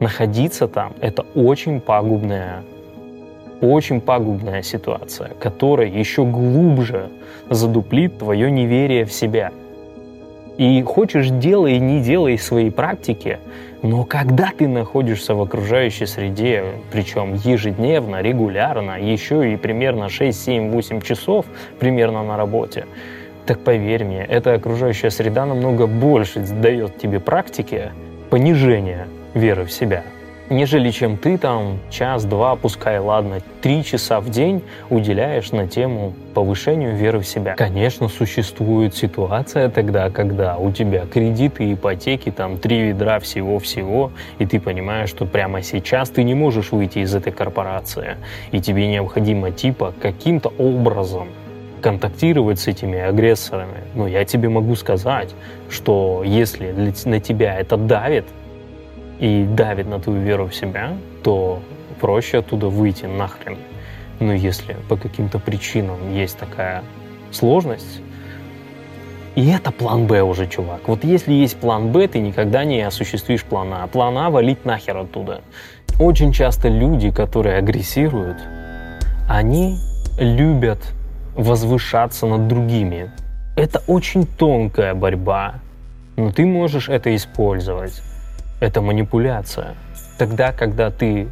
находиться там – это очень пагубная, очень пагубная ситуация, которая еще глубже задуплит твое неверие в себя. И хочешь делай, не делай свои практики, но когда ты находишься в окружающей среде, причем ежедневно, регулярно, еще и примерно 6, 7, 8 часов примерно на работе, так поверь мне, эта окружающая среда намного больше дает тебе практики понижения веры в себя, нежели чем ты там час-два, пускай ладно, три часа в день уделяешь на тему повышению веры в себя. Конечно, существует ситуация тогда, когда у тебя кредиты, ипотеки, там три ведра всего-всего, и ты понимаешь, что прямо сейчас ты не можешь выйти из этой корпорации, и тебе необходимо типа каким-то образом контактировать с этими агрессорами. Но я тебе могу сказать, что если на тебя это давит, и давит на твою веру в себя, то проще оттуда выйти нахрен. Но если по каким-то причинам есть такая сложность, и это план Б уже, чувак. Вот если есть план Б, ты никогда не осуществишь план А. План А валить нахер оттуда. Очень часто люди, которые агрессируют, они любят возвышаться над другими. Это очень тонкая борьба, но ты можешь это использовать это манипуляция. Тогда, когда ты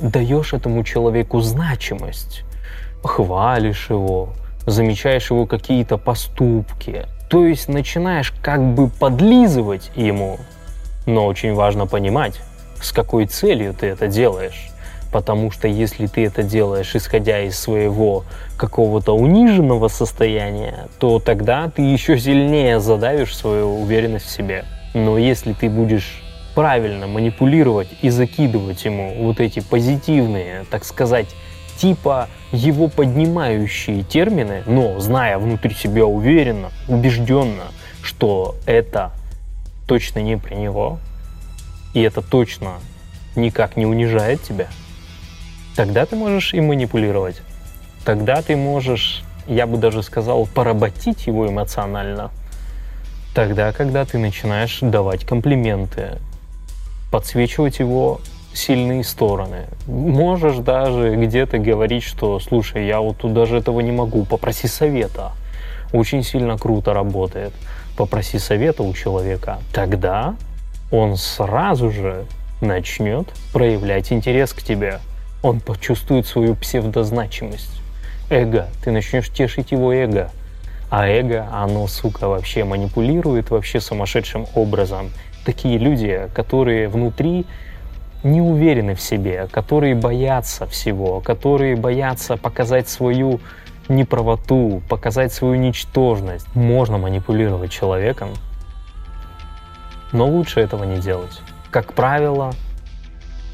даешь этому человеку значимость, хвалишь его, замечаешь его какие-то поступки, то есть начинаешь как бы подлизывать ему. Но очень важно понимать, с какой целью ты это делаешь. Потому что если ты это делаешь, исходя из своего какого-то униженного состояния, то тогда ты еще сильнее задавишь свою уверенность в себе. Но если ты будешь правильно манипулировать и закидывать ему вот эти позитивные, так сказать, типа его поднимающие термины, но зная внутри себя уверенно, убежденно, что это точно не при него, и это точно никак не унижает тебя, тогда ты можешь и манипулировать. Тогда ты можешь, я бы даже сказал, поработить его эмоционально. Тогда, когда ты начинаешь давать комплименты, подсвечивать его сильные стороны. Можешь даже где-то говорить, что, слушай, я вот тут даже этого не могу, попроси совета. Очень сильно круто работает. Попроси совета у человека. Тогда он сразу же начнет проявлять интерес к тебе. Он почувствует свою псевдозначимость. Эго. Ты начнешь тешить его эго. А эго, оно, сука, вообще манипулирует вообще сумасшедшим образом такие люди, которые внутри не уверены в себе, которые боятся всего, которые боятся показать свою неправоту, показать свою ничтожность. Можно манипулировать человеком, но лучше этого не делать. Как правило,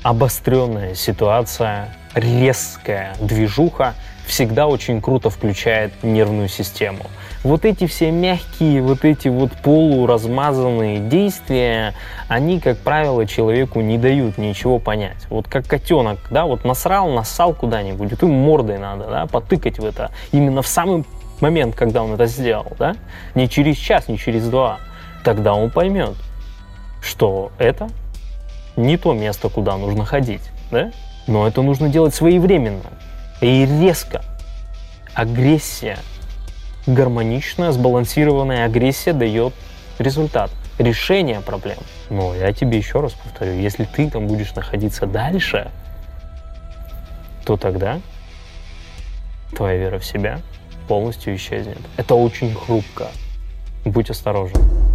обостренная ситуация, резкая движуха всегда очень круто включает нервную систему вот эти все мягкие, вот эти вот полуразмазанные действия, они, как правило, человеку не дают ничего понять. Вот как котенок, да, вот насрал, нассал куда-нибудь, вот им мордой надо, да, потыкать в это именно в самый момент, когда он это сделал, да, не через час, не через два, тогда он поймет, что это не то место, куда нужно ходить, да, но это нужно делать своевременно. И резко. Агрессия – гармоничная, сбалансированная агрессия дает результат, решение проблем. Но я тебе еще раз повторю, если ты там будешь находиться дальше, то тогда твоя вера в себя полностью исчезнет. Это очень хрупко. Будь осторожен.